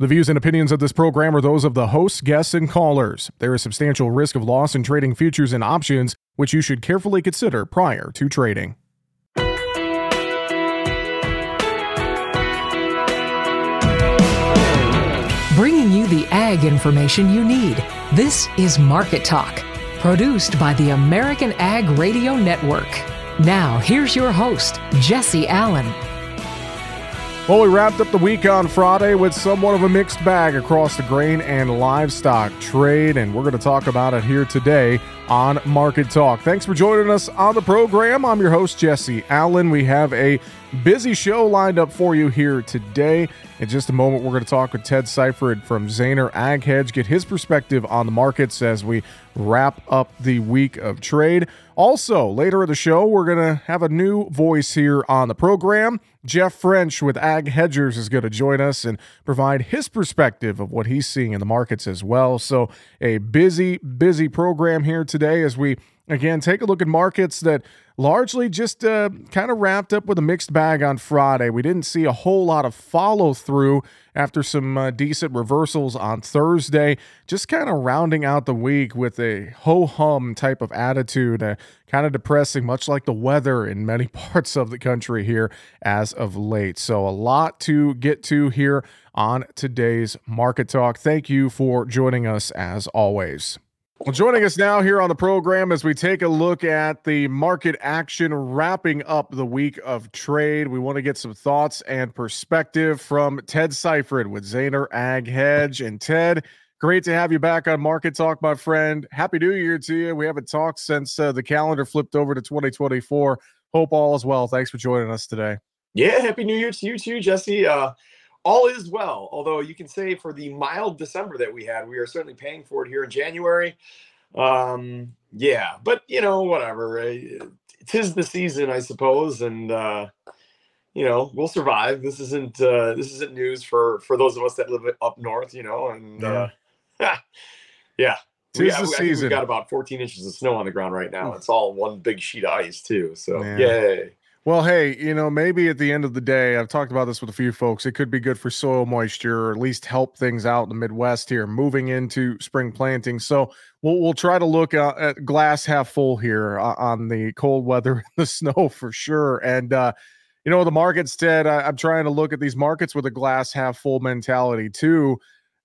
The views and opinions of this program are those of the hosts, guests, and callers. There is substantial risk of loss in trading futures and options, which you should carefully consider prior to trading. Bringing you the ag information you need. This is Market Talk, produced by the American Ag Radio Network. Now, here's your host, Jesse Allen. Well, we wrapped up the week on Friday with somewhat of a mixed bag across the grain and livestock trade, and we're going to talk about it here today on Market Talk. Thanks for joining us on the program. I'm your host, Jesse Allen. We have a busy show lined up for you here today. In just a moment, we're going to talk with Ted Seifried from Zaner Ag Hedge, get his perspective on the markets as we wrap up the week of trade. Also, later in the show, we're going to have a new voice here on the program. Jeff French with Ag Hedgers is going to join us and provide his perspective of what he's seeing in the markets as well. So, a busy, busy program here today as we again take a look at markets that largely just uh, kind of wrapped up with a mixed bag on Friday. We didn't see a whole lot of follow through after some uh, decent reversals on Thursday. Just kind of rounding out the week with a ho hum type of attitude, uh, kind of depressing, much like the weather in many parts of the country here as of late. So, a lot to get to here on today's Market Talk. Thank you for joining us as always. Well, joining us now here on the program as we take a look at the market action wrapping up the week of trade. We want to get some thoughts and perspective from Ted Seifried with Zaner Ag Hedge. And Ted, great to have you back on Market Talk, my friend. Happy New Year to you. We haven't talked since uh, the calendar flipped over to 2024. Hope all is well. Thanks for joining us today. Yeah, Happy New Year to you too, Jesse. Uh, all is well. Although you can say for the mild December that we had, we are certainly paying for it here in January. Um, yeah, but you know, whatever. Tis the season, I suppose, and uh, you know, we'll survive. This isn't uh, this isn't news for for those of us that live up north, you know, and uh, yeah. Tis we, the I, I season. we've got about 14 inches of snow on the ground right now. It's all one big sheet of ice too. So Man. yay. Well, hey, you know, maybe at the end of the day, I've talked about this with a few folks. It could be good for soil moisture, or at least help things out in the Midwest here, moving into spring planting. So we'll we'll try to look uh, at glass half full here uh, on the cold weather and the snow for sure. And uh, you know, the markets, Ted. I, I'm trying to look at these markets with a glass half full mentality too.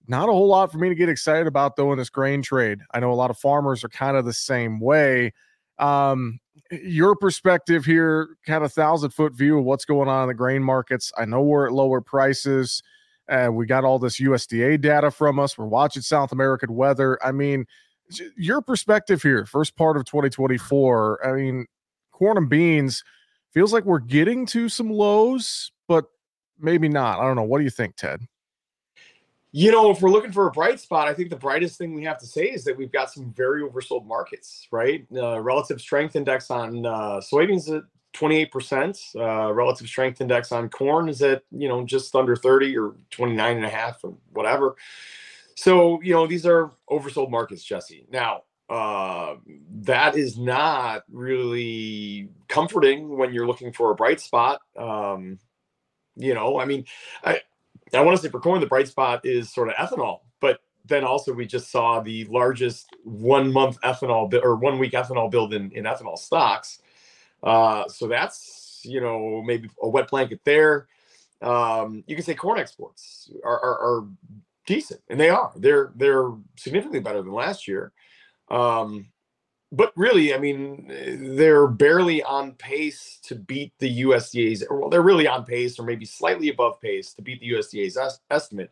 Not a whole lot for me to get excited about though in this grain trade. I know a lot of farmers are kind of the same way. Um, your perspective here, kind of thousand foot view of what's going on in the grain markets. I know we're at lower prices. Uh, we got all this USDA data from us. We're watching South American weather. I mean, your perspective here, first part of 2024. I mean, corn and beans feels like we're getting to some lows, but maybe not. I don't know. What do you think, Ted? You know, if we're looking for a bright spot, I think the brightest thing we have to say is that we've got some very oversold markets, right? Uh, relative strength index on uh, soybeans at 28%. Uh, relative strength index on corn is at, you know, just under 30 or 29 and a half or whatever. So, you know, these are oversold markets, Jesse. Now, uh, that is not really comforting when you're looking for a bright spot. Um, you know, I mean, I, I want to say for corn, the bright spot is sort of ethanol, but then also we just saw the largest one month ethanol or one week ethanol build in, in ethanol stocks. Uh, so that's, you know, maybe a wet blanket there. Um, you can say corn exports are, are, are decent and they are, they're, they're significantly better than last year. Um, but really, I mean, they're barely on pace to beat the USDA's, well, they're really on pace or maybe slightly above pace to beat the USDA's es- estimate.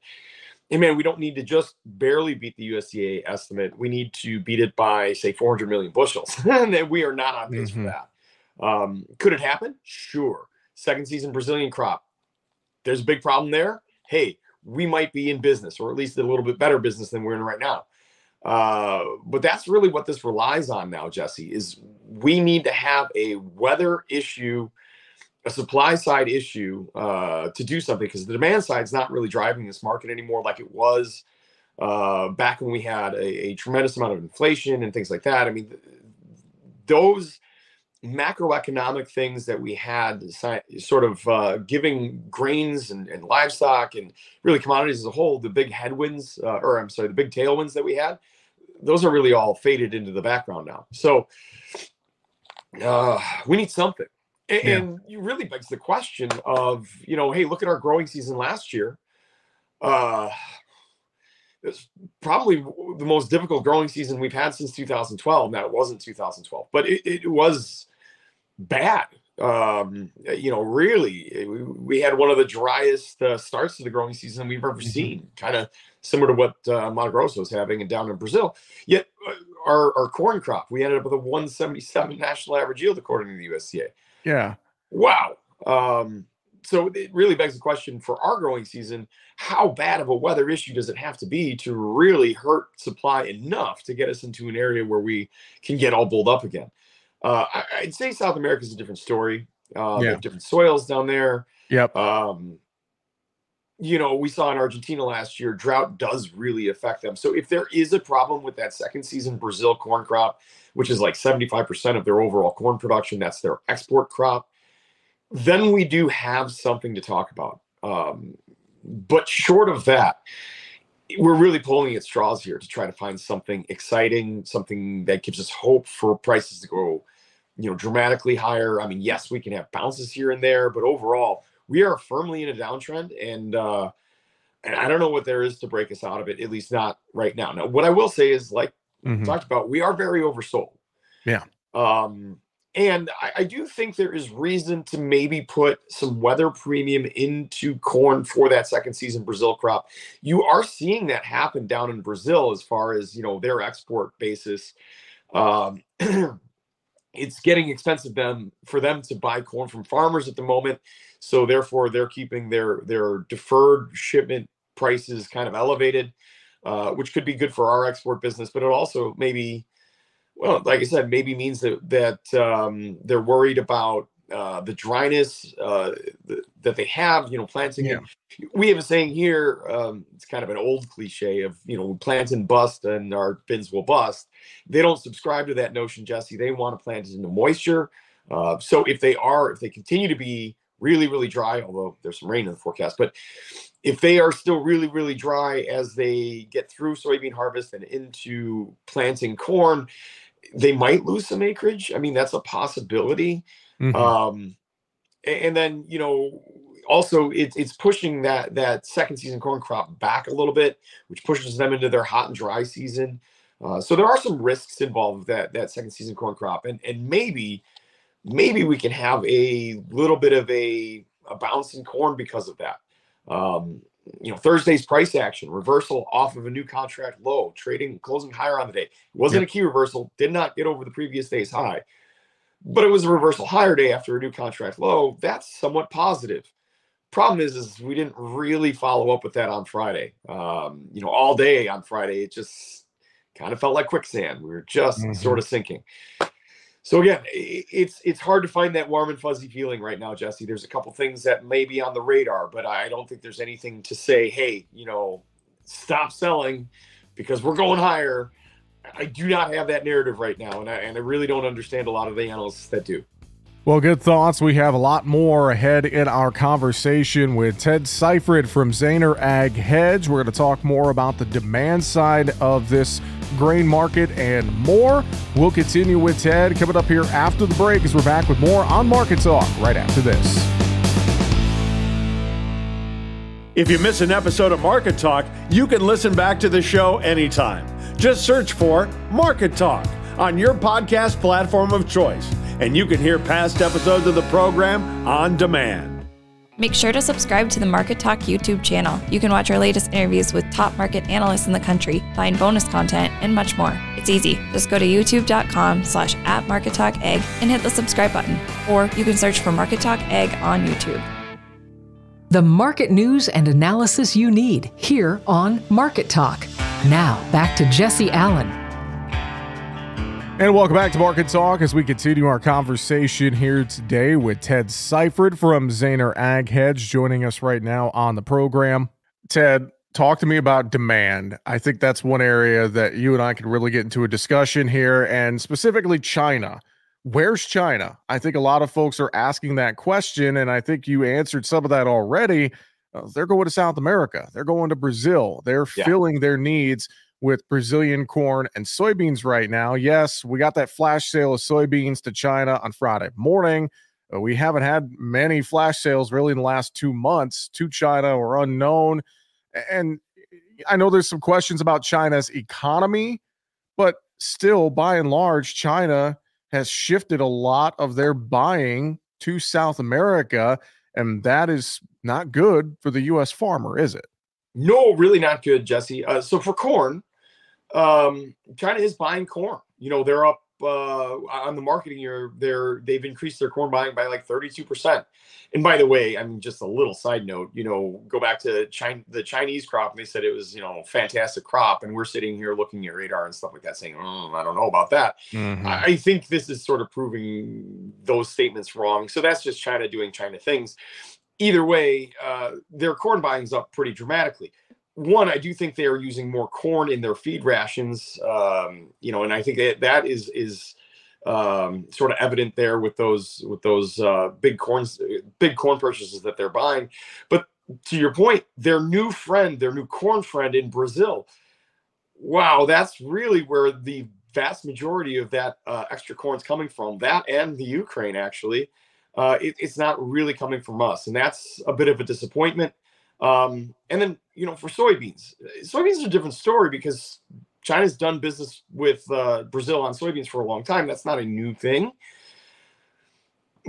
And man, we don't need to just barely beat the USDA estimate. We need to beat it by, say, 400 million bushels. and we are not on pace Mhm. for that. Um, could it happen? Sure. Second season Brazilian crop. There's a big problem there. Hey, we might be in business, or at least a little bit better business than we're in right now. Uh, but that's really what this relies on now, Jesse, is we need to have a weather issue, a supply side issue uh, to do something because the demand side is not really driving this market anymore like it was uh, back when we had a, a tremendous amount of inflation and things like that. I mean, th- those macroeconomic things that we had sort of uh, giving grains and, and, livestock and really commodities as a whole the big headwinds uh, or i'm sorry the big tailwinds that we had those are really all faded into the background now so uh, we need something and, yeah. and you really begs the question of you know hey look at our growing season last year uh it's probably the most difficult growing season we've had since 2012. Now it wasn't 2012, but it, it was bad. Um, you know, really, we, we, had one of the driest uh, starts to the growing season we've ever mm-hmm. seen, kind of similar to what uh, Mato Grosso is having and down in Brazil. Yet uh, our, our corn crop, we ended up with a 177 national average yield according to the USDA. Yeah. Wow. Um, so it really begs the question for our growing season how bad of a weather issue does it have to be to really hurt supply enough to get us into an area where we can get all bulled up again uh, I, would say south america is a different story uh, yeah. different soils down there yep um, you know we saw in argentina last year drought does really affect them so if there is a problem with that second season brazil corn crop which is like 75% of their overall corn production that's their export crop then we do have something to talk about. Um, but short of that, we're really pulling at straws here to try to find something exciting, something that gives us hope for prices to go, you know, dramatically higher. I mean, yes, we can have bounces here and there, but overall, we are firmly in a downtrend, and uh, and I don't know what there is to break us out of it. At least not right now. Now, what I will say is, like mm-hmm. talked about, we are very oversold. Yeah. Um, and I, I, do think there is reason to maybe put some weather premium into corn for that second season Brazil crop. You are seeing that happen down in Brazil as far as you know their export basis. Um, it's getting expensive them for them to buy corn from farmers at the moment, so therefore they're keeping their their deferred shipment prices kind of elevated, uh, which could be good for our export business, but it also maybe well, like I said, maybe means that that um, they're worried about uh, the dryness uh, the, that they have. You know, planting. Yeah. We have a saying here. Um, it's kind of an old cliche of you know, plant and bust, and our bins will bust. They don't subscribe to that notion, Jesse. They want to plant it into moisture. Uh, so if they are, if they continue to be really, really dry, although there's some rain in the forecast, but if they are still really, really dry as they get through soybean harvest and into planting corn, they might lose some acreage. I mean, that's a possibility. Mm-hmm. Um, and then you know, also it, it's pushing that that second season corn crop back a little bit, which pushes them into their hot and dry season. Uh, so there are some risks involved with that that second season corn crop, and and maybe maybe we can have a little bit of a a bounce in corn because of that. Um, you know, Thursday's price action, reversal off of a new contract low, trading closing higher on the day. It wasn't yep. a key reversal, did not get over the previous day's high, but it was a reversal higher day after a new contract low. That's somewhat positive. Problem is, is we didn't really follow up with that on Friday. Um, you know, all day on Friday, it just kind of felt like quicksand. We were just mm-hmm. sort of sinking. So again, it's it's hard to find that warm and fuzzy feeling right now, Jesse. There's a couple things that may be on the radar, but I don't think there's anything to say, hey, you know, stop selling because we're going higher. I do not have that narrative right now, and I, and I really don't understand a lot of the analysts that do. Well, good thoughts. We have a lot more ahead in our conversation with Ted Seifried from Zaner Ag Hedge. We're going to talk more about the demand side of this grain market and more. We'll continue with Ted coming up here after the break as we're back with more on Market Talk right after this. If you miss an episode of Market Talk, you can listen back to the show anytime. Just search for Market Talk on your podcast platform of choice, and you can hear past episodes of the program on demand. Make sure to subscribe to the Market Talk YouTube channel. You can watch our latest interviews with top market analysts in the country, find bonus content, and much more. It's easy. Just go to youtube.com slash at Market Talk Ag and hit the subscribe button. Or you can search for Market Talk Ag on YouTube. The market news and analysis you need here on Market Talk. Now, back to Jesse Allen. And welcome back to Market Talk as we continue our conversation here today with Ted Seifried from Zaner Ag Hedge joining us right now on the program. Ted, talk to me about demand. I think that's one area that you and I could really get into a discussion here, and specifically China. where's China? I think a lot of folks are asking that question, and I think you answered some of that already. Uh, they're going to South America, they're going to Brazil, they're yeah. filling their needs with Brazilian corn and soybeans right now. Yes, we got that flash sale of soybeans to China on Friday morning. We haven't had many flash sales really in the last two months to China or unknown. And I know there's some questions about China's economy, but still, by and large, China has shifted a lot of their buying to South America. And that is not good for the U.S. farmer, is it? No, really not good, Jesse. Uh, so for corn, um, China is buying corn. You know, they're up uh, on the marketing year. They're they've increased their corn buying by like 32 percent. And by the way, I mean just a little side note. You know, go back to China, the Chinese crop. And they said it was you know fantastic crop, and we're sitting here looking at radar and stuff like that, saying, mm, I don't know about that. Mm-hmm. I think this is sort of proving those statements wrong. So that's just China doing China things. Either way, uh, their corn buying's up pretty dramatically one, I do think they are using more corn in their feed rations. Um, you know, and I think that that is is um, sort of evident there with those with those uh, big corns, big corn purchases that they're buying. But to your point, their new friend, their new corn friend in Brazil. Wow, that's really where the vast majority of that uh, extra corn is coming from. That and the Ukraine, actually, uh, it, it's not really coming from us, and that's a bit of a disappointment. Um, and then, you know, for soybeans, soybeans is a different story because China's done business with uh, Brazil on soybeans for a long time. That's not a new thing.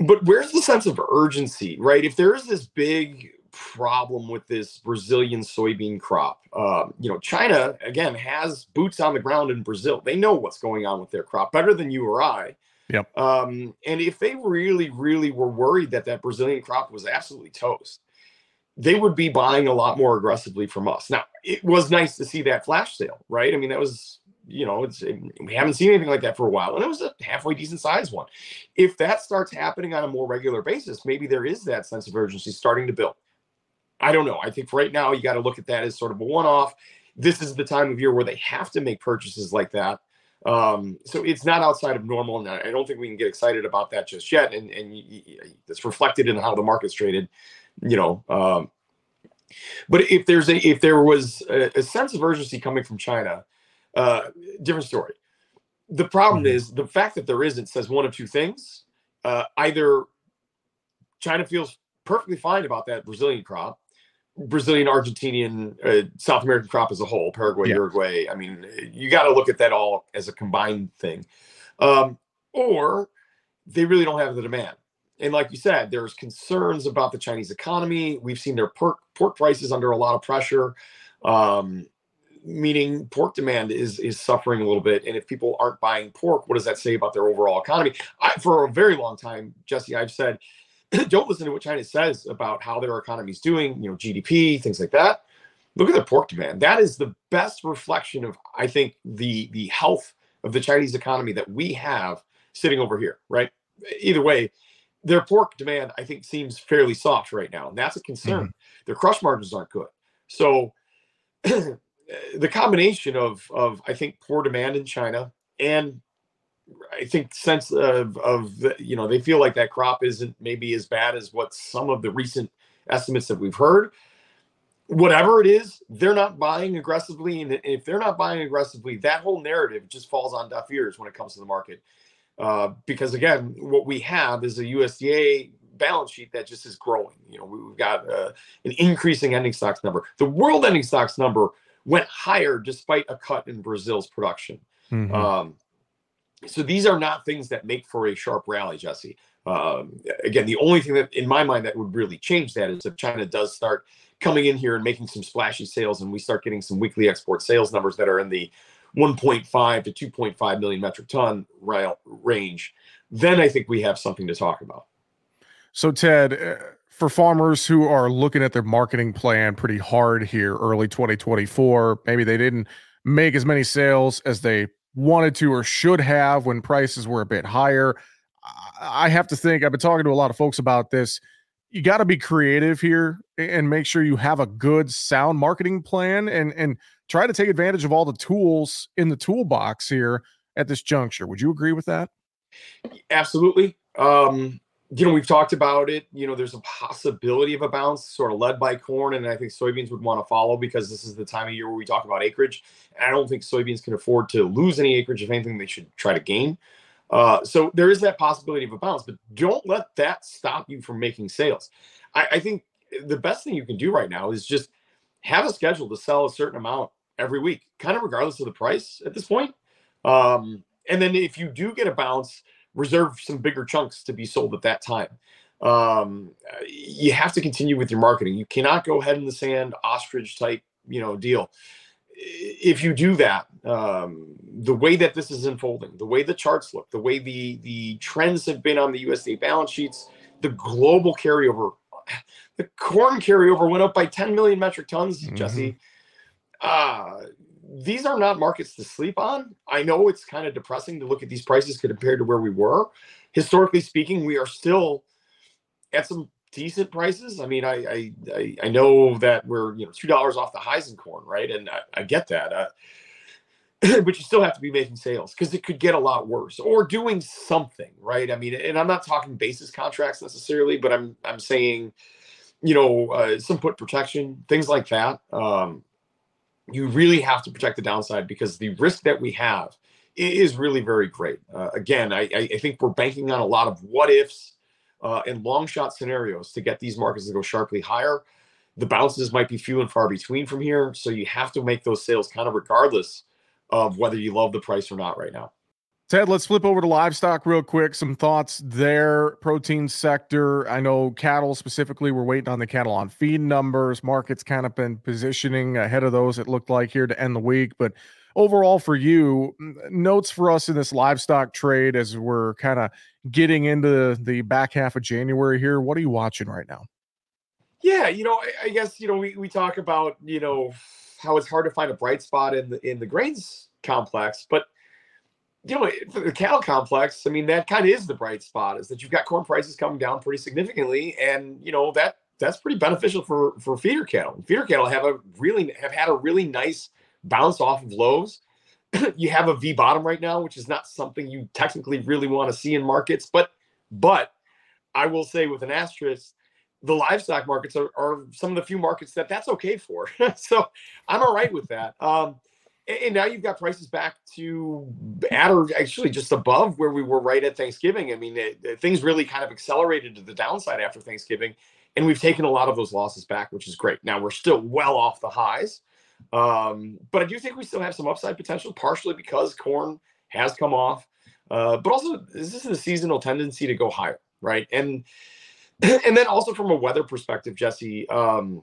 But where's the sense of urgency, right? If there is this big problem with this Brazilian soybean crop, uh, you know, China again has boots on the ground in Brazil. They know what's going on with their crop better than you or I. Yep. Um, and if they really, really were worried that that Brazilian crop was absolutely toast, they would be buying a lot more aggressively from us. Now, it was nice to see that flash sale, right? I mean, that was, you know, it's it, we haven't seen anything like that for a while, and it was a halfway decent sized one. If that starts happening on a more regular basis, maybe there is that sense of urgency starting to build. I don't know. I think right now you got to look at that as sort of a one off. This is the time of year where they have to make purchases like that. Um, so it's not outside of normal, and I don't think we can get excited about that just yet. And and it's reflected in how the market's traded you know. Um, but if there's a if there was a, a sense of urgency coming from China, uh, different story. The problem mm-hmm. is the fact that there isn't says one of two things. Uh, either China feels perfectly fine about that Brazilian crop, Brazilian, Argentinian, uh, South American crop as a whole, Paraguay, yeah. Uruguay. I mean, you got to look at that all as a combined thing. Um, or they really don't have the demand and like you said, there's concerns about the Chinese economy. We've seen their pork, pork prices under a lot of pressure, um, meaning pork demand is is suffering a little bit. And if people aren't buying pork, what does that say about their overall economy? I, for a very long time, Jesse, I've said, don't listen to what China says about how their economy is doing. You know, GDP, things like that. Look at their pork demand. That is the best reflection of, I think, the the health of the Chinese economy that we have sitting over here. Right. Either way their pork demand, I think, seems fairly soft right now, and that's a concern. Mm-hmm. Their crush margins aren't good, so the combination of of I think poor demand in China and I think sense of of the, you know they feel like that crop isn't maybe as bad as what some of the recent estimates that we've heard. Whatever it is, they're not buying aggressively, and if they're not buying aggressively, that whole narrative just falls on deaf ears when it comes to the market. Uh, because again, what we have is a USDA balance sheet that just is growing. You know, we've got uh, an increasing ending stocks number. The world ending stocks number went higher despite a cut in Brazil's production. Mm-hmm. Um, so these are not things that make for a sharp rally, Jesse. Um, again, the only thing that, in my mind, that would really change that is if China does start coming in here and making some splashy sales, and we start getting some weekly export sales numbers that are in the 1.5 to 2.5 million metric ton range, then I think we have something to talk about. So, Ted, uh, for farmers who are looking at their marketing plan pretty hard here, early 2024, maybe they didn't make as many sales as they wanted to or should have when prices were a bit higher. I have to think, I've been talking to a lot of folks about this. You got to be creative here and make sure you have a good, sound marketing plan and, and try to take advantage of all the tools in the toolbox here at this juncture. Would you agree with that? Absolutely. Um, you know, we've talked about it. You know, there's a possibility of a bounce, sort of led by corn, and I think soybeans would want to follow because this is the time of year where we talk about acreage. And I don't think soybeans can afford to lose any acreage. If anything, they should try to gain. Uh, so there is that possibility of a bounce, but don't let that stop you from making sales. I, I think the best thing you can do right now is just have a schedule to sell a certain amount every week, kind of regardless of the price at this point. Um, and then if you do get a bounce, reserve some bigger chunks to be sold at that time. Um, you have to continue with your marketing. You cannot go head in the sand, ostrich type, you know, deal. If you do that, um, the way that this is unfolding, the way the charts look, the way the the trends have been on the USDA balance sheets, the global carryover, the corn carryover went up by 10 million metric tons, mm-hmm. Jesse. Uh, these are not markets to sleep on. I know it's kind of depressing to look at these prices compared to where we were. Historically speaking, we are still at some decent prices. I mean, I I I know that we're you know two dollars off the in corn, right? And I, I get that, uh, but you still have to be making sales because it could get a lot worse or doing something, right? I mean, and I'm not talking basis contracts necessarily, but I'm I'm saying, you know, uh, some put protection, things like that. Um, you really have to protect the downside because the risk that we have is really very great. Uh, again, I, I, think we're banking on a lot of what ifs uh, and long shot scenarios to get these markets to go sharply higher. The bounces might be few and far between from here. So you have to make those sales kind of regardless of whether you love the price or not right now. Ted, let's flip over to livestock real quick. Some thoughts there. Protein sector. I know cattle specifically, we're waiting on the cattle on feed numbers. Market's kind of been positioning ahead of those, it looked like here to end the week. But overall, for you, notes for us in this livestock trade as we're kind of getting into the back half of January here. What are you watching right now? Yeah, you know, I, guess, you know, we, we talk about, you know, how it's hard to find a bright spot in the in the grains complex, but you know, for the cattle complex, I mean, that kind of is the bright spot is that you've got corn prices coming down pretty significantly, and you know that that's pretty beneficial for for feeder cattle. Feeder cattle have a really have had a really nice bounce off of lows. you have a V bottom right now, which is not something you technically really want to see in markets, but but I will say with an asterisk, the livestock markets are, are some of the few markets that that's okay for. so I'm all right with that. Um, and now you've got prices back to at or actually just above where we were right at Thanksgiving. I mean, it, it, things really kind of accelerated to the downside after Thanksgiving, and we've taken a lot of those losses back, which is great. Now we're still well off the highs, um, but I do think we still have some upside potential, partially because corn has come off, uh, but also this is a seasonal tendency to go higher, right? And and then also from a weather perspective, Jesse. Um,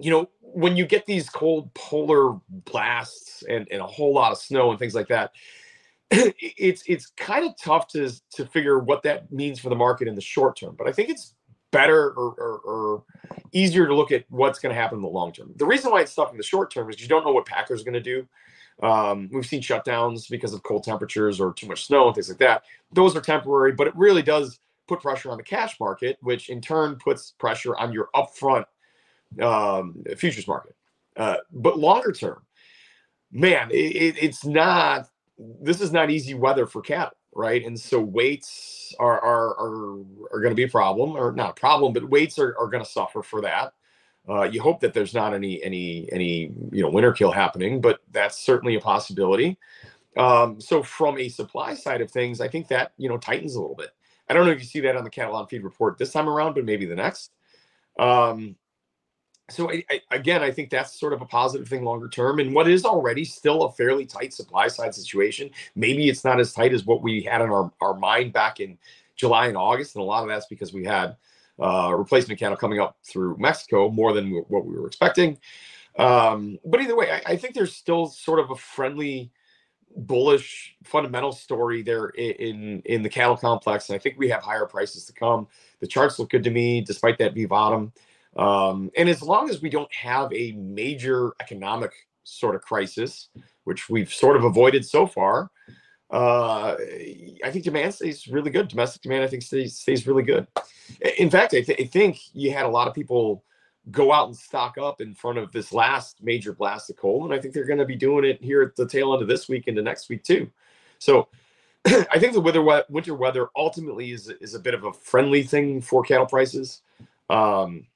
you know, when you get these cold polar blasts and, and a whole lot of snow and things like that, it's it's kind of tough to to figure what that means for the market in the short term. But I think it's better or, or, or easier to look at what's going to happen in the long term. The reason why it's tough in the short term is you don't know what Packers are going to do. Um, we've seen shutdowns because of cold temperatures or too much snow and things like that. Those are temporary, but it really does put pressure on the cash market, which in turn puts pressure on your upfront um, futures market. Uh, but longer term, man, it, it's not. This is not easy weather for cattle, right? And so weights are are are, are going to be a problem, or not a problem, but weights are, are going to suffer for that. Uh, you hope that there's not any any any you know winter kill happening, but that's certainly a possibility. Um, so from a supply side of things, I think that you know tightens a little bit. I don't know if you see that on the cattle on feed report this time around, but maybe the next. Um, so I, I, again, I think that's sort of a positive thing longer term. And what is already still a fairly tight supply side situation, maybe it's not as tight as what we had in our, our mind back in July and August, and a lot of that's because we had uh, replacement cattle coming up through Mexico more than what we were expecting. Um, but either way, I, I, think there's still sort of a friendly, bullish fundamental story there in, in, the cattle complex, and I think we have higher prices to come. The charts look good to me, despite that V bottom. Um, and as long as we don't have a major economic sort of crisis, which we've sort of avoided so far, uh, I think demand stays really good. Domestic demand, I think, stays stays really good. In fact, I, th- I think you had a lot of people go out and stock up in front of this last major blast of cold, and I think they're going to be doing it here at the tail end of this week into next week too. So I think the weather winter weather ultimately is is a bit of a friendly thing for cattle prices. Um,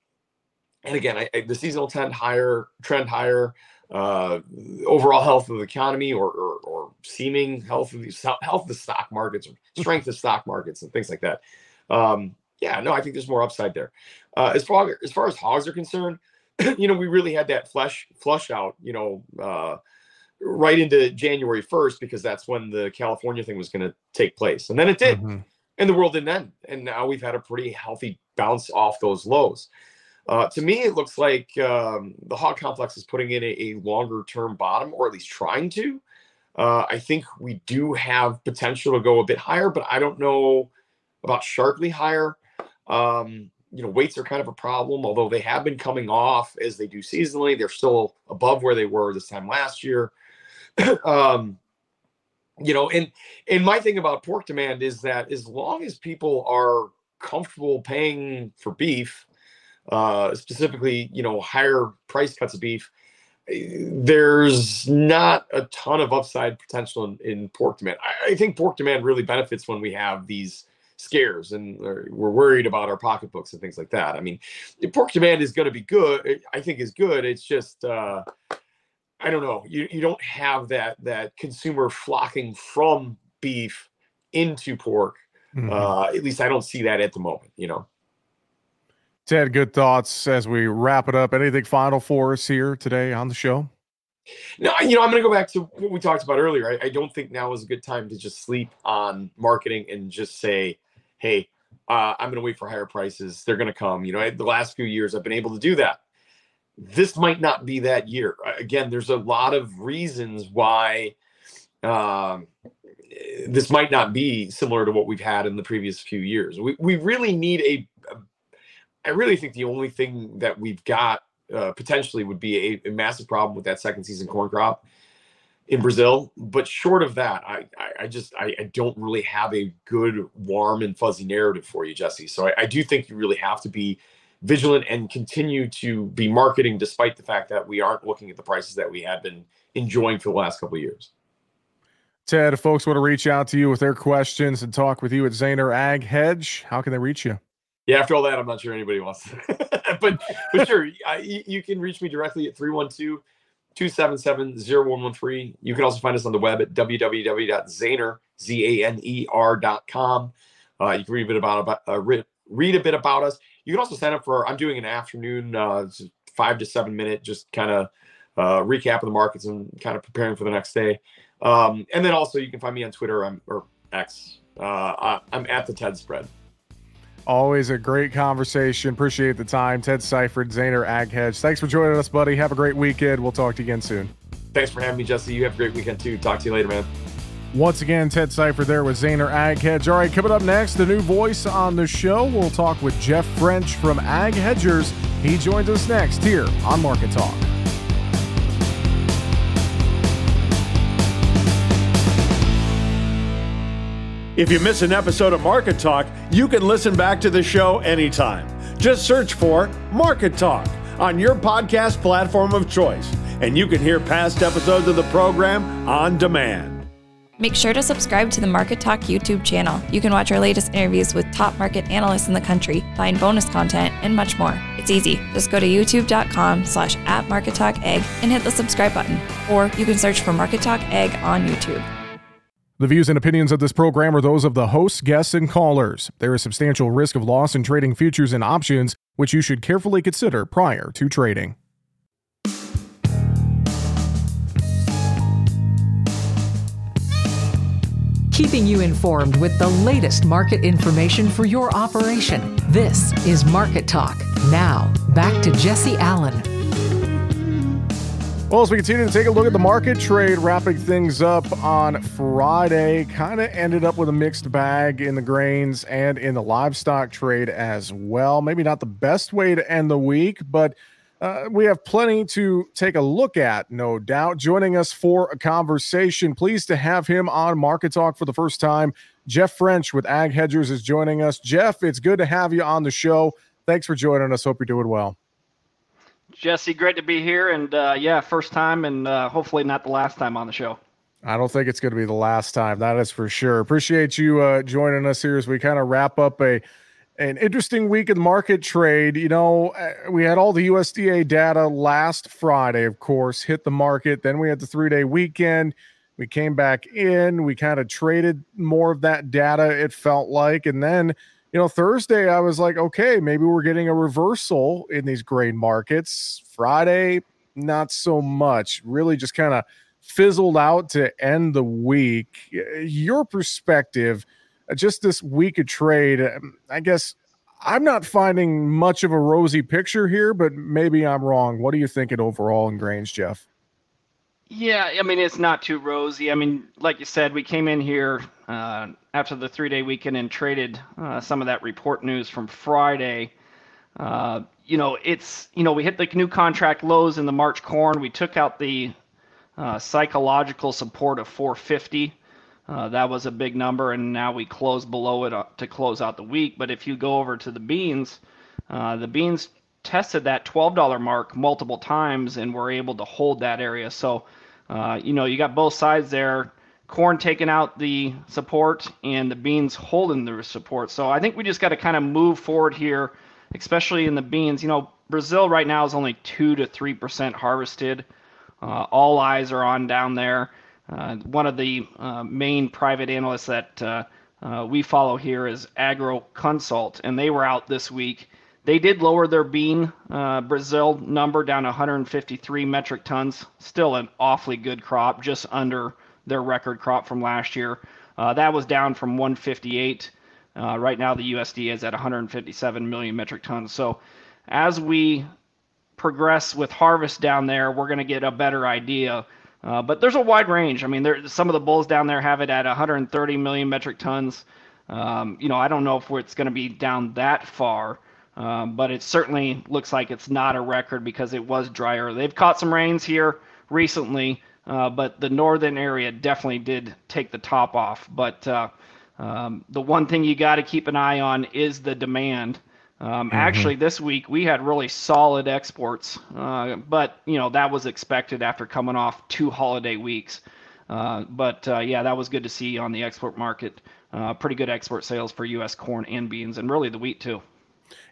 and again, I, I, the seasonal trend higher, trend higher, uh, overall health of the economy or, or, or seeming health of the health of the stock markets or strength of stock markets and things like that. Um, yeah, no, I think there's more upside there. Uh, as far as far as hogs are concerned, you know, we really had that flush flush out, you know, uh, right into January 1st because that's when the California thing was going to take place, and then it did, mm-hmm. and the world didn't end, and now we've had a pretty healthy bounce off those lows. Uh, to me, it looks like um, the hog complex is putting in a, a, longer term bottom, or at least trying to. Uh, I think we do have potential to go a bit higher, but I don't know about sharply higher. Um, you know, weights are kind of a problem, although they have been coming off as they do seasonally. They're still above where they were this time last year. um, you know, and and my thing about pork demand is that as long as people are comfortable paying for beef, uh, specifically, you know, higher price cuts of beef, eh, there's not a ton of upside potential in, in pork demand. I, I, think pork demand really benefits when we have these scares and we're worried about our pocketbooks and things like that. I mean, pork demand is going to be good. Eh, I think is good. It's just, uh, I don't know. You you don't have that that consumer flocking from beef into pork. Mm-hmm. Uh, at least I don't see that at the moment. You know. Ted, good thoughts as we wrap it up. Anything final for us here today on the show? No, you know, I'm going to go back to what we talked about earlier. I, I, don't think now is a good time to just sleep on marketing and just say, hey, uh, I'm going to wait for higher prices. They're going to come. You know, I, the last few years I've been able to do that. This might not be that year. Again, there's a lot of reasons why um, this might not be similar to what we've had in the previous few years. We, we really need a I really think the only thing that we've got uh, potentially would be a, a, massive problem with that second season corn crop in Brazil. But short of that, I, I, I just I, I, don't really have a good, warm and fuzzy narrative for you, Jesse. So I, I do think you really have to be vigilant and continue to be marketing despite the fact that we aren't looking at the prices that we have been enjoying for the last couple of years. Ted, if folks want to reach out to you with their questions and talk with you at Zaner Ag Hedge, how can they reach you? Yeah, after all that, I'm not sure anybody wants to. but but sure, I, you can reach me directly at 312 277 0113. You can also find us on the web at www.zaner, Z-A-N-E-R.com. Uh, you can read a bit about, about uh, read, read a bit about us. You can also sign up for, I'm doing an afternoon, uh, five to seven minute, just kind of uh, recap of the markets and kind of preparing for the next day. Um, and then also you can find me on Twitter I'm, or X. Uh, I'm at the TED spread. Always a great conversation. Appreciate the time. Ted Seifried, Zaner Ag Hedge. Thanks for joining us, buddy. Have a great weekend. We'll talk to you again soon. Thanks for having me, Jesse. You have a great weekend too. Talk to you later, man. Once again, Ted Seifried there with Zaner Ag Hedge. All right, coming up next, the new voice on the show. We'll talk with Jeff French from Ag Hedgers. He joins us next here on Market Talk. If you miss an episode of Market Talk, you can listen back to the show anytime. Just search for Market Talk on your podcast platform of choice, and you can hear past episodes of the program on demand. Make sure to subscribe to the Market Talk YouTube channel. You can watch our latest interviews with top market analysts in the country, find bonus content, and much more. It's easy. Just go to youtube.com slash at Market Talk Ag and hit the subscribe button. Or you can search for Market Talk Ag on YouTube. The views and opinions of this program are those of the hosts, guests, and callers. There is substantial risk of loss in trading futures and options, which you should carefully consider prior to trading. Keeping you informed with the latest market information for your operation. This is Market Talk. Now, back to Jesse Allen. Well, as we continue to take a look at the market trade, wrapping things up on Friday, kind of ended up with a mixed bag in the grains and in the livestock trade as well. Maybe not the best way to end the week, but uh, we have plenty to take a look at, no doubt. Joining us for a conversation, pleased to have him on Market Talk for the first time. Jeff French with Ag Hedgers is joining us. Jeff, it's good to have you on the show. Thanks for joining us. Hope you're doing well. Jesse, great to be here. And uh, yeah, first time and uh, hopefully not the last time on the show. I don't think it's going to be the last time. That is for sure. Appreciate you uh, joining us here as we kind of wrap up a an interesting week in market trade. You know, uh, we had all the USDA data last Friday, of course, hit the market. Then we had the three day weekend. We came back in. We kind of traded more of that data, it felt like. And then, you know, Thursday, I was like, okay, maybe we're getting a reversal in these grain markets. Friday, not so much. Really just kind of fizzled out to end the week. Your perspective, uh, just this week of trade, um, I guess I'm not finding much of a rosy picture here, but maybe I'm wrong. What are you thinking overall in grains, Jeff? Yeah, I mean it's not too rosy. I mean, like you said, we came in here uh, after the three-day weekend and traded uh, some of that report news from Friday. Uh, you know, it's you know we hit the new contract lows in the March corn. We took out the uh, psychological support of 450. Uh, that was a big number, and now we close below it uh, to close out the week. But if you go over to the beans, uh, the beans tested that $12 mark multiple times and were able to hold that area. So, you know, you got both sides there. Corn taking out the support and the beans holding the support. So I think we just got to kind of move forward here, especially in the beans. You know, Brazil right now is only two to three percent harvested. Uh, all eyes are on down there. Uh, one of the uh, main private analysts that uh, uh, we follow here is Agro Consult, and they were out this week. They did lower their bean uh, Brazil number down 153 metric tons. Still an awfully good crop, just under their record crop from last year. that was down from 158. right now, the USD is at 157 million metric tons. So, as we progress with harvest down there, we're going to get a better idea. Uh, but there's a wide range. I mean, there some of the bulls down there have it at 130 million metric tons. Um, you know, I don't know if it's going to be down that far, um, but it certainly looks like it's not a record because it was drier. They've caught some rains here recently, uh, but the northern area definitely did take the top off. But uh, um, the one thing you got to keep an eye on is the demand. Um, mm-hmm. Actually, this week we had really solid exports, uh, but you know that was expected after coming off two holiday weeks. Uh, but uh, yeah, that was good to see on the export market. Uh, pretty good export sales for U.S. corn and beans, and really the wheat too.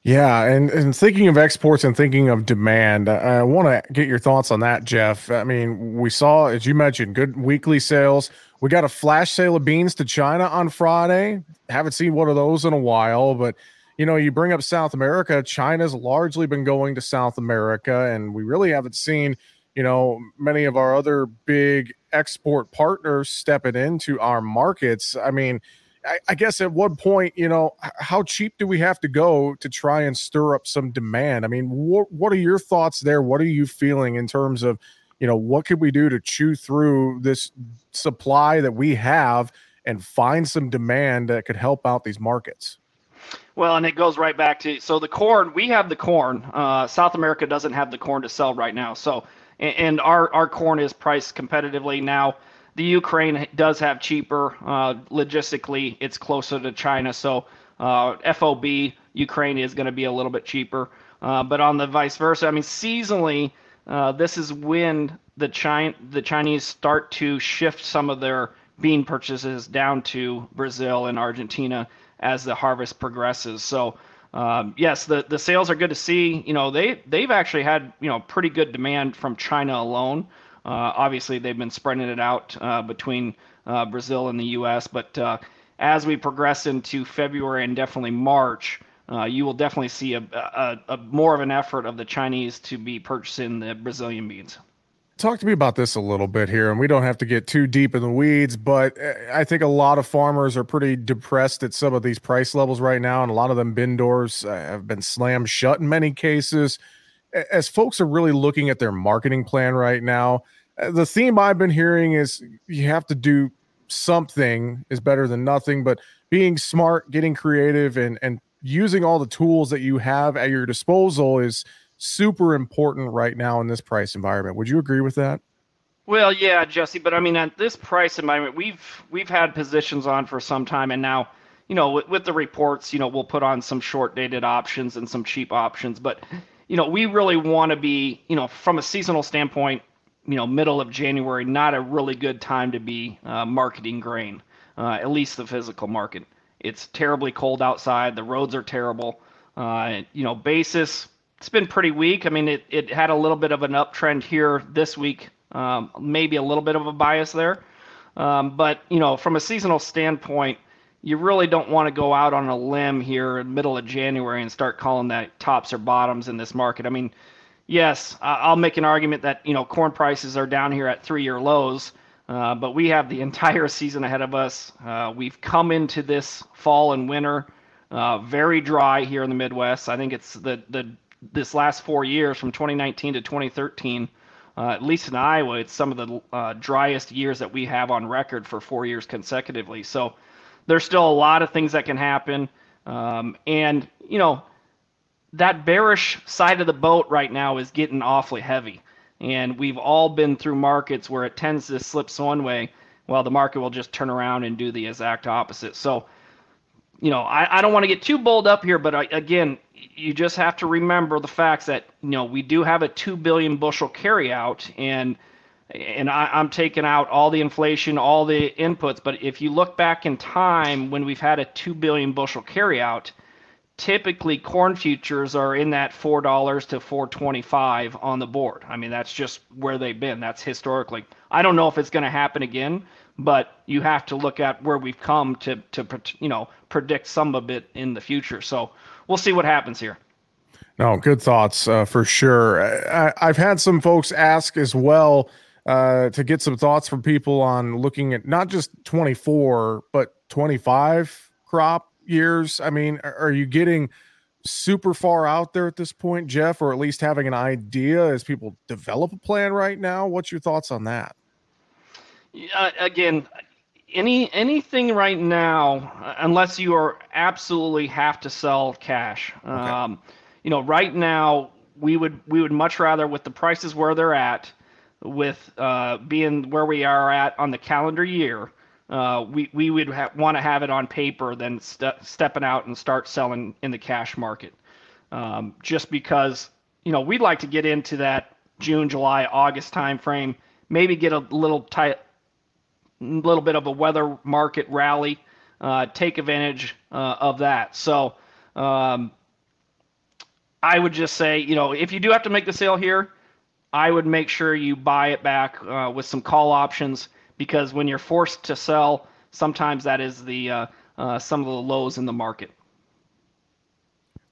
Yeah, and, and thinking of exports and thinking of demand, I, I want to get your thoughts on that, Jeff. I mean, we saw, as you mentioned, good weekly sales. We got a flash sale of beans to China on Friday. Haven't seen one of those in a while, but you know, you bring up South America, China's largely been going to South America, and we really haven't seen, you know, many of our other big export partners stepping into our markets. I mean, I, I guess at what point, you know, how cheap do we have to go to try and stir up some demand? I mean, what what are your thoughts there? What are you feeling in terms of, you know, what could we do to chew through this supply that we have and find some demand that could help out these markets? Well, and it goes right back to so the corn. We have the corn. Uh, South America doesn't have the corn to sell right now. So, and, and our our corn is priced competitively now. The Ukraine does have cheaper. Uh, logistically, it's closer to China. So, uh, FOB Ukraine is going to be a little bit cheaper. Uh, but on the vice versa, I mean, seasonally, uh, this is when the China the Chinese start to shift some of their bean purchases down to Brazil and Argentina as the harvest progresses. So um, yes, the, the sales are good to see. You know, they they've actually had you know pretty good demand from China alone. Uh, obviously, they've been spreading it out uh, between uh, Brazil and the U.S. But as we progress into February and definitely March, you will definitely see a, a, a more of an effort of the Chinese to be purchasing the Brazilian beans talk to me about this a little bit here and we don't have to get too deep in the weeds but i think a lot of farmers are pretty depressed at some of these price levels right now and a lot of them bin doors have been slammed shut in many cases as folks are really looking at their marketing plan right now uh, the theme i've been hearing is you have to do something is better than nothing but being smart getting creative and and using all the tools that you have at your disposal is super important right now in this price environment. Would you agree with that? Well, yeah, Jesse, but I mean, at this price environment, we've we've had positions on for some time, and now, you know, with, with the reports, you know, we'll put on some short-dated options and some cheap options, but you know, we really want to be, you know, from a seasonal standpoint, you know middle of January not a really good time to be uh, marketing grain, uh, at least the physical market. It's terribly cold outside. The roads are terrible. Uh, you know, basis it's been pretty weak. I mean, it, it had a little bit of an uptrend here this week, um, maybe a little bit of a bias there. Um, but you know, from a seasonal standpoint, you really don't want to go out on a limb here in middle of January and start calling that tops or bottoms in this market. I mean, yes, I'll make an argument that you know corn prices are down here at three-year lows, uh, but we have the entire season ahead of us. Uh, we've come into this fall and winter uh, very dry here in the Midwest. I think it's the the this last four years from 2019 to 2013. Uh, at least in Iowa, it's some of the uh, driest years that we have on record for four years consecutively. So there's still a lot of things that can happen. Um, and, you know, that bearish side of the boat right now is getting awfully heavy. And we've all been through markets where it tends to slip one way, while the market will just turn around and do the exact opposite. So, you know, I, I don't want to get too bold up here, but I, again, you just have to remember the facts that you know we do have a two billion bushel carryout, and and I, I'm taking out all the inflation, all the inputs. But if you look back in time when we've had a two billion bushel carryout, typically corn futures are in that four dollars to four twenty five on the board. I mean that's just where they've been. That's historically. I don't know if it's going to happen again, but you have to look at where we've come to to you know predict some of it in the future. So we'll see what happens here. No, good thoughts uh, for sure. I, have had some folks ask as well uh, to get some thoughts from people on looking at not just 24 but 25 crop years. I mean, are you getting super far out there at this point, Jeff, or at least having an idea as people develop a plan right now? What's your thoughts on that? Uh, again, any anything right now, unless you are absolutely have to sell cash. Okay. Um, you know, right now we would we would much rather with the prices where they're at, with uh, being where we are at on the calendar year. Uh, we we would ha- want to have it on paper than st- stepping out and start selling in the cash market. Um, just because you know we'd like to get into that June, July, August timeframe, maybe get a little tight little bit of a weather market rally, uh, take advantage uh, of that. So um, I would just say, you know, if you do have to make the sale here, I would make sure you buy it back uh, with some call options because when you're forced to sell, sometimes that is the uh, uh, some of the lows in the market.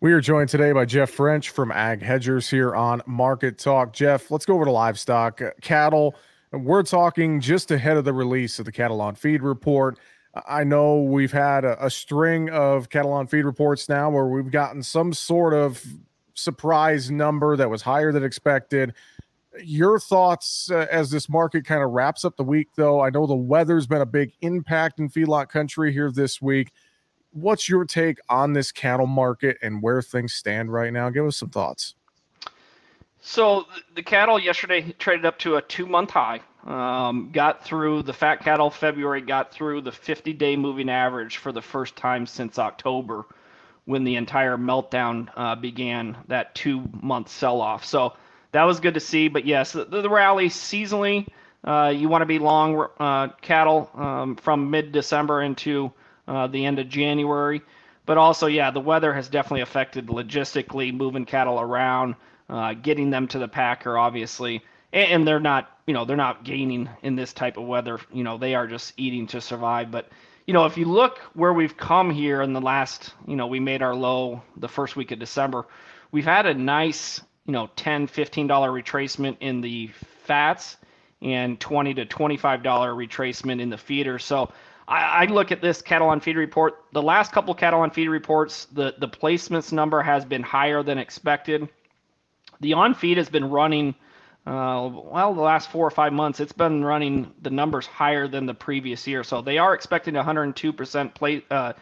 We are joined today by Jeff French from Ag Hedgers here on Market Talk. Jeff, let's go over to livestock. Cattle we're talking just ahead of the release of the cattle on feed report. I know we've had a, a, string of cattle on feed reports now where we've gotten some sort of surprise number that was higher than expected. Your thoughts uh, as this market kind of wraps up the week, though? I know the weather's been a big impact in feedlot country here this week. What's your take on this cattle market and where things stand right now? Give us some thoughts. So the cattle yesterday traded up to a two-month high. Um, got through the fat cattle February got through the 50-day moving average for the first time since October, when the entire meltdown uh, began. That two-month sell-off. So that was good to see. But yes, the, the rally seasonally, uh, you want to be long uh, cattle um, from mid-December into uh, the end of January. But also, yeah, the weather has definitely affected logistically moving cattle around uh, getting them to the packer, obviously, and, and, they're not, you know, they're not gaining in this type of weather. You know, they are just eating to survive. But you know, if you look where we've come here in the last, you know, we made our low the first week of December. We've had a nice, you know, 10 $15 retracement in the fats and 20 to $25 retracement in the feeder. So I, I, look at this cattle on feed report. The last couple cattle on feed reports, the, the placements number has been higher than expected the on feed has been running uh, well the last four or five months it's been running the numbers higher than the previous year so they are expecting 102% play, uh,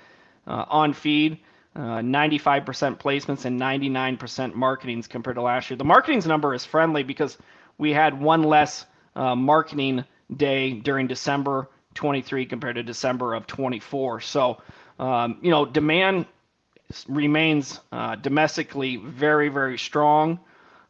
uh, on feed uh, 95% placements and 99% marketings compared to last year the marketings number is friendly because we had one less uh, marketing day during december 23 compared to december of 24 so um, you know demand remains uh, domestically very very strong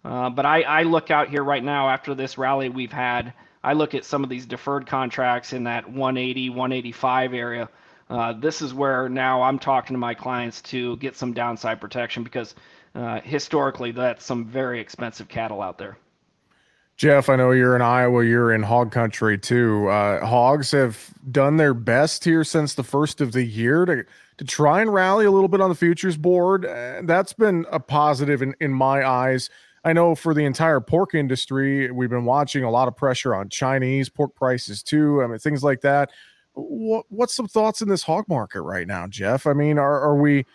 Uh, but I, I look out here right now after this rally we've had. I look at some of these deferred contracts in that 180, 185 area. Uh, this is where now I'm talking to my clients to get some downside protection because uh, historically that's some very expensive cattle out there. Jeff, I know you're in Iowa. You're in hog country too. Uh, hogs have done their best here since the first of the year to to try and rally a little bit on the futures board. Uh, that's been a positive in, in my eyes. I know for the entire pork industry, we've been watching a lot of pressure on Chinese pork prices too. I mean, things like that. What, what's some thoughts in this hog market right now, Jeff? I mean, are, are we?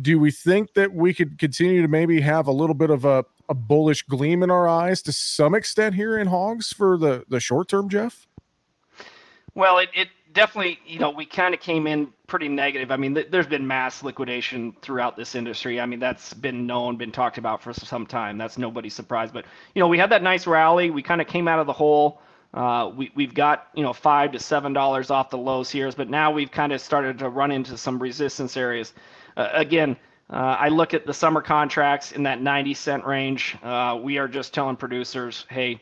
Do we think that we could continue to maybe have a little bit of a, a bullish gleam in our eyes to some extent here in hogs for the the short term, Jeff? Well, it, it definitely, you know, we kind of came in pretty negative. I mean, th- there's been mass liquidation throughout this industry. I mean, that's been known, been talked about for some time. That's nobody's surprise. But you know, we had that nice rally. We kind of came out of the hole. Uh, we we've got you know five to seven dollars off the lows here, but now we've kind of started to run into some resistance areas. Uh, again, uh, I look at the summer contracts in that 90 cent range. Uh, we are just telling producers, hey,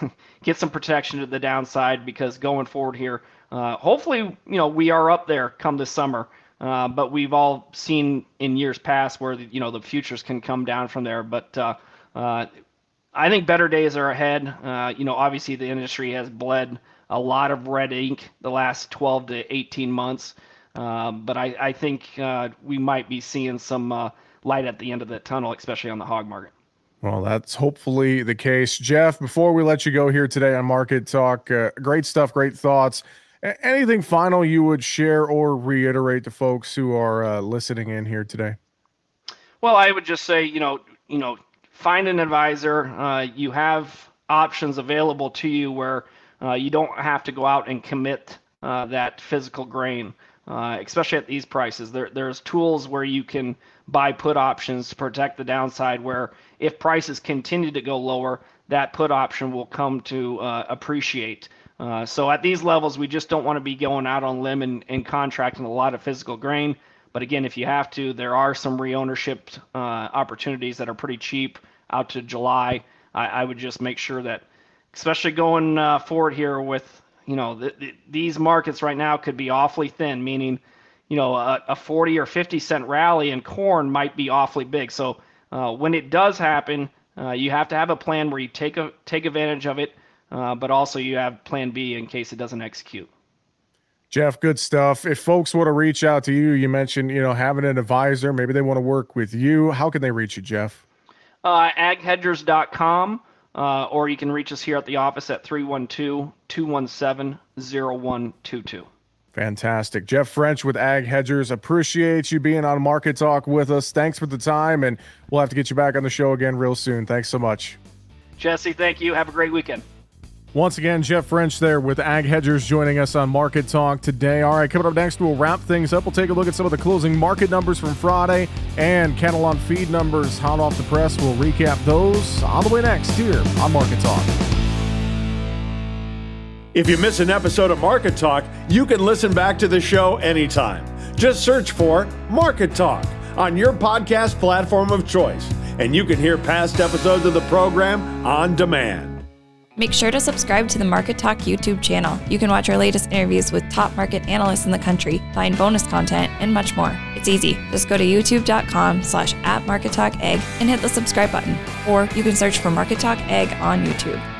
get some protection to the downside because going forward here, uh, hopefully, you know, we are up there come this summer. But we've all seen in years past where the, you know the futures can come down from there. But I think better days are ahead. you know, obviously the industry has bled a lot of red ink the last 12 to 18 months. Um, but I, I think uh, we might be seeing some uh, light at the end of the tunnel, especially on the hog market. Well, that's hopefully the case. Jeff, before we let you go here today on Market Talk, uh, great stuff, great thoughts. A- anything final you would share or reiterate to folks who are uh, listening in here today? Well, I would just say, you know, you know, find an advisor. Uh, you have options available to you where uh, you don't have to go out and commit that physical grain uh, especially at these prices. There, there's tools where you can buy put options to protect the downside. Where if prices continue to go lower, that put option will come to uh, appreciate. Uh, so at these levels, we just don't want to be going out on limb and, and, contracting a lot of physical grain. But again, if you have to, there are some reownership uh, opportunities that are pretty cheap out to July. I, I would just make sure that, especially going uh, forward here with you know, the, the, these markets right now could be awfully thin, meaning, you know, a, a 40 or 50 cent rally in corn might be awfully big. So uh, when it does happen, uh, you have to have a plan where you take a take advantage of it, uh, but also you have Plan B in case it doesn't execute. Jeff, good stuff. If folks want to reach out to you, you mentioned you know having an advisor. Maybe they want to work with you. How can they reach you, Jeff? Uh, aghedgers.com. Uh, or you can reach us here at the office at 312 217 0122. Fantastic. Jeff French with Ag Hedgers. Appreciate you being on Market Talk with us. Thanks for the time, and we'll have to get you back on the show again real soon. Thanks so much. Jesse, thank you. Have a great weekend. Once again, Jeff French there with Ag Hedgers joining us on Market Talk today. All right, coming up next, we'll wrap things up. We'll take a look at some of the closing market numbers from Friday and cattle on feed numbers hot off the press. We'll recap those on the way next here on Market Talk. If you miss an episode of Market Talk, you can listen back to the show anytime. Just search for Market Talk on your podcast platform of choice, and you can hear past episodes of the program on demand. Make sure to subscribe to the Market Talk YouTube channel. You can watch our latest interviews with top market analysts in the country, find bonus content, and much more. It's easy. Just go to youtube.com slash at Market Talk Ag and hit the subscribe button. Or you can search for Market Talk Ag on YouTube.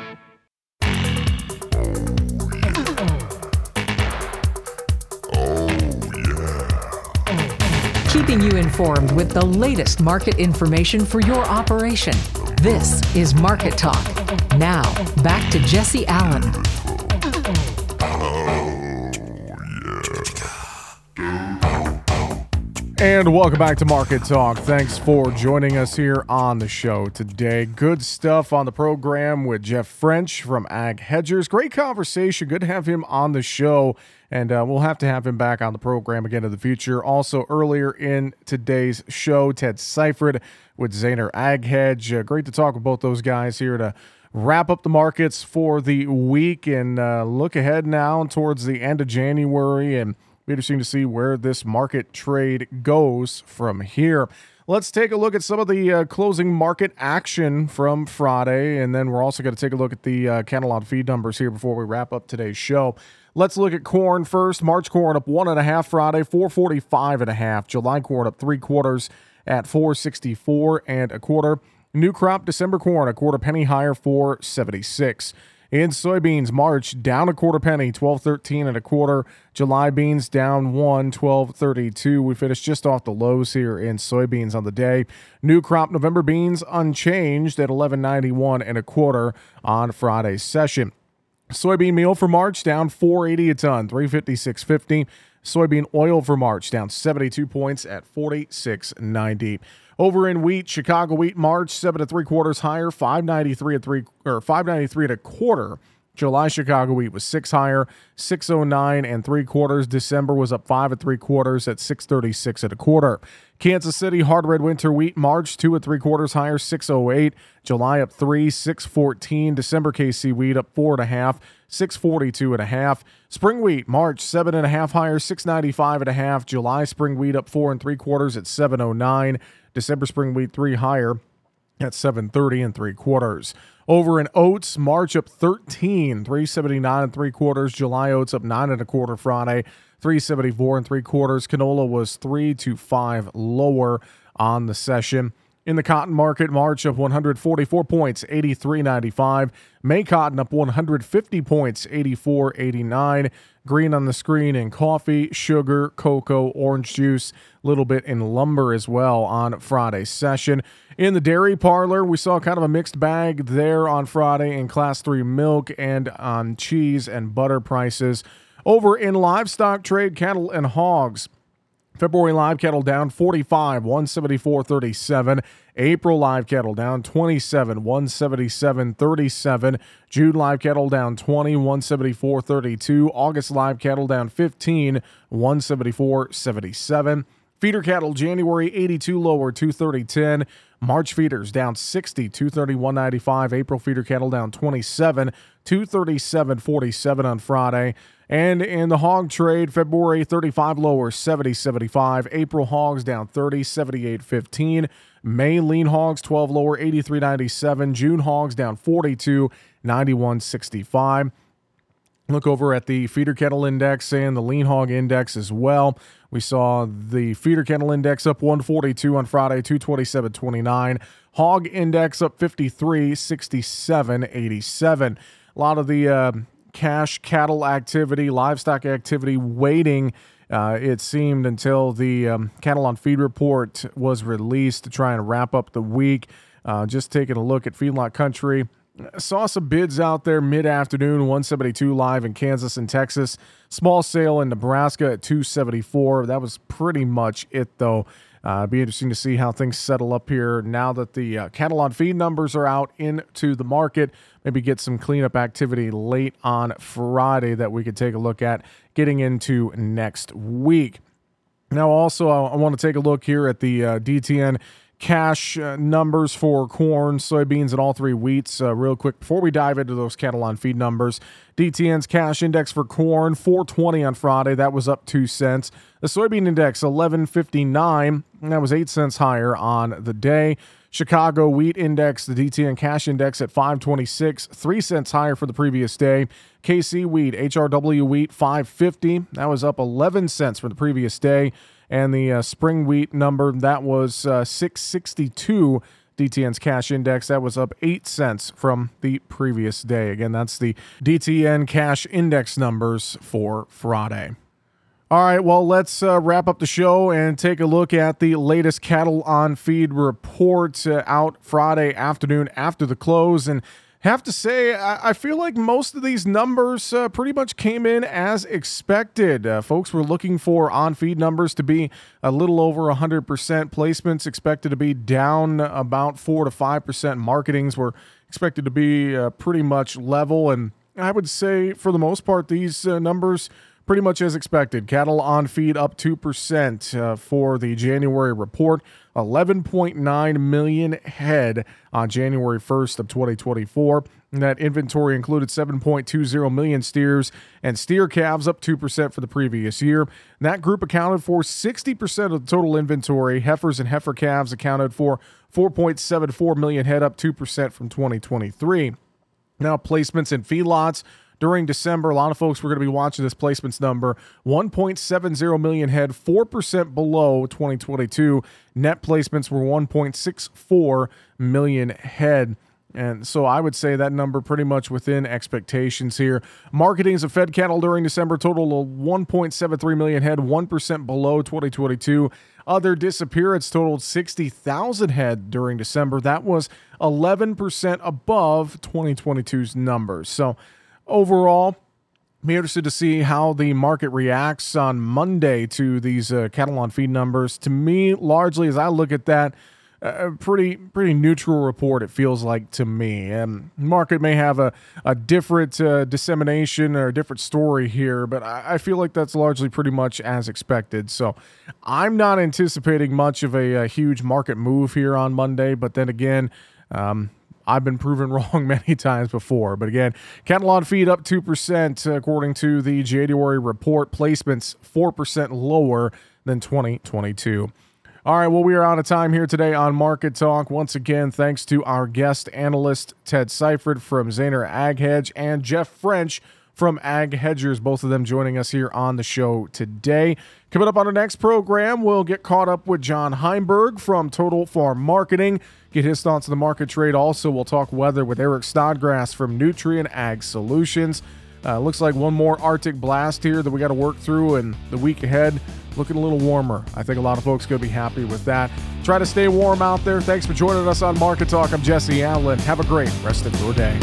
Keeping you informed with the latest market information for your operation. This is Market Talk. Now, back to Jesse Allen. And welcome back to Market Talk. Thanks for joining us here on the show today. Good stuff on the program with Jeff French from Ag Hedgers. Great conversation. Good to have him on the show. And uh, we'll have to have him back on the program again in the future. Also, earlier in today's show, Ted Seifried with Zaner Ag Hedge. Uh, great to talk with both those guys here to wrap up the markets for the week and uh, look ahead now towards the end of January and be interesting to see where this market trade goes from here. Let's take a look at some of the uh, closing market action from Friday, and then we're also going to take a look at the uh, on feed numbers here before we wrap up today's show. Let's look at corn first. March corn up one and a half Friday, 445 and a half. July corn up three quarters at 464 and a quarter. New crop December corn a quarter penny higher, 476. In soybeans, March down a quarter penny, 12.13 and a quarter. July beans down one, 12.32. We finished just off the lows here in soybeans on the day. New crop November beans unchanged at 11.91 and a quarter on Friday's session. Soybean meal for March down 480 a ton, 356.50. Soybean oil for March down 72 points at 46.90. Over in wheat, Chicago wheat March seven to three quarters higher, 593 at three or 593 at a quarter. July Chicago wheat was six higher, 609 and three quarters. December was up five at three quarters at 636 at a quarter. Kansas City hard red winter wheat March two at three quarters higher, 608. July up three, 614. December KC wheat up four and a half, 642 and a half. Spring wheat March seven and a half higher, 695 and a half. July spring wheat up four and three quarters at 709. December spring wheat three higher at 730 and three quarters. Over in oats, March up 13, 379 and three quarters. July oats up nine and a quarter Friday, 374 and three quarters. Canola was three to five lower on the session. In the cotton market, March up 144 points, 83.95. May cotton up 150 points, 84.89. Green on the screen in coffee, sugar, cocoa, orange juice, a little bit in lumber as well on Friday's session. In the dairy parlor, we saw kind of a mixed bag there on Friday in class 3 milk and on cheese and butter prices. Over in livestock trade, cattle and hogs. February live cattle down 45, 174.37. April live cattle down 27, 177.37. June live cattle down 20, 174.32. August live cattle down 15, 174.77. Feeder cattle January 82 lower 230.10. March feeders down 60 231.95. April feeder cattle down 27 237.47 on Friday. And in the hog trade, February 35 lower 70 75. April hogs down 30 78 15. May lean hogs 12 lower 83 97. June hogs down 42 91 65. Look over at the feeder cattle index and the lean hog index as well. We saw the feeder cattle index up 142 on Friday, 227.29. Hog index up 53, 67, 87. A lot of the uh, cash cattle activity, livestock activity waiting. Uh, it seemed until the um, cattle on feed report was released to try and wrap up the week. Uh, just taking a look at feedlot country. Saw some bids out there mid afternoon, 172 live in Kansas and Texas. Small sale in Nebraska at 274. That was pretty much it, though. Uh, be interesting to see how things settle up here now that the uh, cattle on feed numbers are out into the market. Maybe get some cleanup activity late on Friday that we could take a look at getting into next week. Now, also, I, I want to take a look here at the uh, DTN cash uh, numbers for corn, soybeans, and all three wheats uh, real quick before we dive into those cattle on feed numbers. DTN's cash index for corn 420 on Friday, that was up 2 cents. The soybean index 1159, that was 8 cents higher on the day. Chicago wheat index, the DTN cash index at 526, 3 cents higher for the previous day. KC wheat, HRW wheat 550, that was up 11 cents from the previous day and the uh, spring wheat number that was uh, 662 DTN's cash index that was up 8 cents from the previous day. Again, that's the DTN cash index numbers for Friday. All right, well, let's uh, wrap up the show and take a look at the latest cattle on feed report uh, out Friday afternoon after the close. And have to say, I, feel like most of these numbers uh, pretty much came in as expected. Uh, folks were looking for on feed numbers to be a little over 100%. Placements expected to be down about 4 to 5%. Marketings were expected to be uh, pretty much level. And I would say, for the most part, these uh, numbers pretty much as expected. Cattle on feed up 2% uh, for the January report. 11.9 million head on January 1st of 2024. And that inventory included 7.20 million steers and steer calves, up 2% for the previous year. That group accounted for 60% of the total inventory. Heifers and heifer calves accounted for 4.74 million head, up 2% from 2023. Now, placements in feedlots during December. A lot of folks were going to be watching this placements number 1.70 million head, 4% below 2022. Net placements were 1.64 million head. And so I would say that number pretty much within expectations here. Marketings of fed cattle during December total of 1.73 million head, 1% below 2022. Other disappearance totaled 60,000 head during December. That was 11% above 2022's numbers. So overall, be interested to see how the market reacts on Monday to these uh, cattle on feed numbers. To me, largely as I look at that, a pretty pretty neutral report. It feels like to me. And market may have a a different uh, dissemination or a different story here, but I, I, feel like that's largely pretty much as expected. So I'm not anticipating much of a, a huge market move here on Monday. But then again. Um, I've been proven wrong many times before. But again, cattle on feed up 2% according to the January report. Placements 4% lower than 2022. All right, well, we are out of time here today on Market Talk. Once again, thanks to our guest analyst, Ted Seifried from Zaner Ag Hedge, and Jeff French from Ag Hedgers, both of them joining us here on the show today. Coming up on our next program, we'll get caught up with John Heinberg from Total Farm Marketing, get his thoughts on the market trade. Also, we'll talk weather with Eric Snodgrass from Nutrien Ag Solutions. Uh, looks like one more Arctic blast here that we got to work through, and the week ahead looking a little warmer. I think a lot of folks going to be happy with that. Try to stay warm out there. Thanks for joining us on Market Talk. I'm Jesse Allen. Have a great rest of your day.